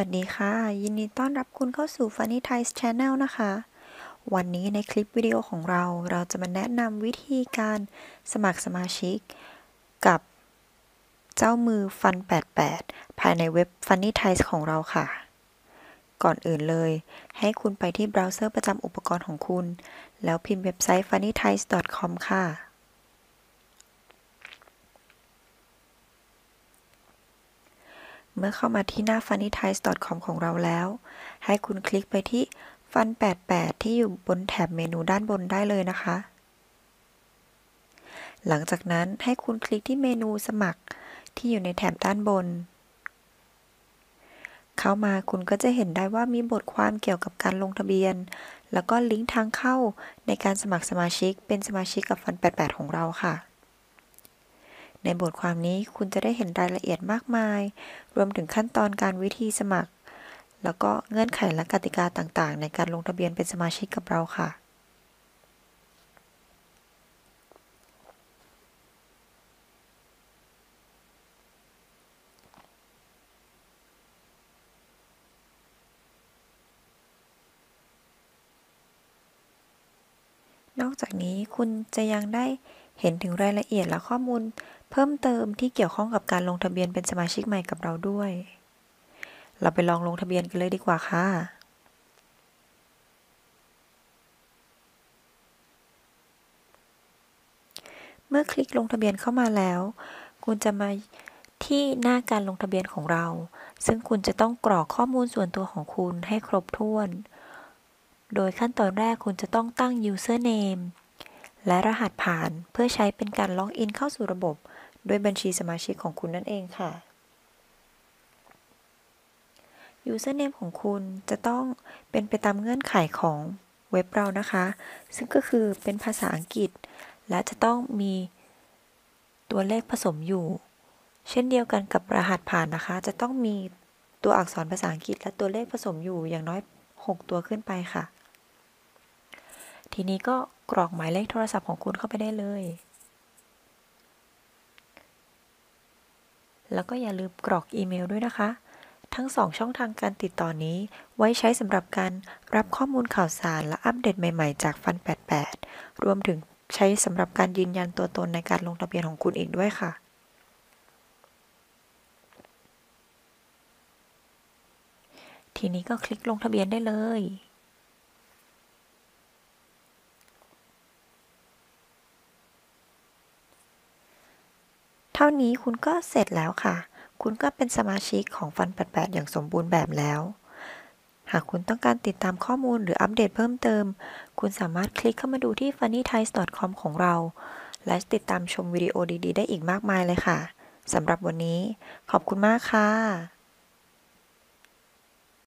วัสดีค่ะ ยินดีต้อนรับคุณเข้าสู่ Funny Thais Channel นะคะ วันนี้ในคลิปวิดีโอของเราเราจะมาแนะนำวิธีการสมัครสมาชิก กับเจ้ามือ Fun 88 ภายในเว็บ Funny Thais ของเราค่ะ ก่อนอื่นเลย ให้คุณไปที่เบราว์เซอร์ประจำอุปกรณ์ของคุณ แล้วพิมพ์เว็บไซต์ funnythais.com ค่ะ เมื่อเข้ามาที่หน้า funnythais.com ของเราแล้ว ให้คุณคลิกไปที่ fun 88 ที่อยู่บนแถบเมนูด้านบนได้เลยนะคะ หลังจากนั้นให้คุณคลิกที่เมนูสมัครที่อยู่ในแถบด้านบน เข้ามาคุณก็จะเห็นได้ว่ามีบทความเกี่ยวกับการลงทะเบียน แล้วก็ลิงก์ทางเข้าในการสมัครสมาชิกเป็นสมาชิกกับฟัน 88 ของเราค่ะ ในบทความนี้คุณจะได้เห็นรายละเอียดมากมาย รวมถึงขั้นตอนการวิธีสมัคร แล้วก็เงื่อนไขและกติกาต่างๆ ในการลงทะเบียนเป็นสมาชิกกับเราค่ะ นอกจากนี้คุณจะยังได้ เห็นถึงรายละเอียดและข้อมูล เพิ่มเติมที่เกี่ยวข้องกับการลงทะเบียนเป็นสมาชิกใหม่กับเราด้วย เราไปลองลงทะเบียนกันเลยดีกว่าค่ะเมื่อคลิกลงทะเบียนเข้ามาแล้ว คุณจะมาที่หน้าการลงทะเบียนของเรา ซึ่งคุณจะต้องกรอกข้อมูลส่วนตัวของคุณให้ครบถ้วน โดยขั้นตอนแรกคุณจะต้องตั้ง username และรหัสผ่านเพื่อใช้เป็นการล็อกอินเข้าสู่ระบบ ด้วยบัญชีสมาชิกของคุณนั่นเองค่ะ username ของคุณจะต้องเป็นไปตามเงื่อนไขของเว็บเรานะคะ ซึ่งก็คือเป็นภาษาอังกฤษ และจะต้องมีตัวเลขผสมอยู่ เช่นเดียวกันกับรหัสผ่านนะคะ จะต้องมีตัวอักษรภาษาอังกฤษและตัวเลขผสมอยู่อย่างน้อย 6 ตัวขึ้นไปค่ะ ทีนี้ก็กรอกหมายเลขโทรศัพท์ของคุณเข้าไปได้เลย แล้วก็อย่าลืมกรอกอีเมลด้วยนะคะ ทั้งสองช่องทางการติดต่อนี้ ไว้ใช้สำหรับการรับข้อมูลข่าวสารและอัปเดตใหม่ๆ จากฟัน 88 รวมถึงใช้สำหรับการยืนยันตัวตนในการลงทะเบียนของคุณอีกด้วยค่ะทีนี้ก็คลิกลงทะเบียนได้เลย เท่านี้คุณก็เสร็จแล้วค่ะ คุณก็เป็นสมาชิกของฟันแปดอย่างสมบูรณ์แบบแล้ว หากคุณต้องการติดตามข้อมูลหรืออัปเดตเพิ่มเติม คุณสามารถคลิกเข้ามาดูที่ funnythais.com ของเรา และติดตามชมวิดีโอดีๆ ได้อีกมากมายเลยค่ะ สำหรับวันนี้ ขอบคุณมากค่ะ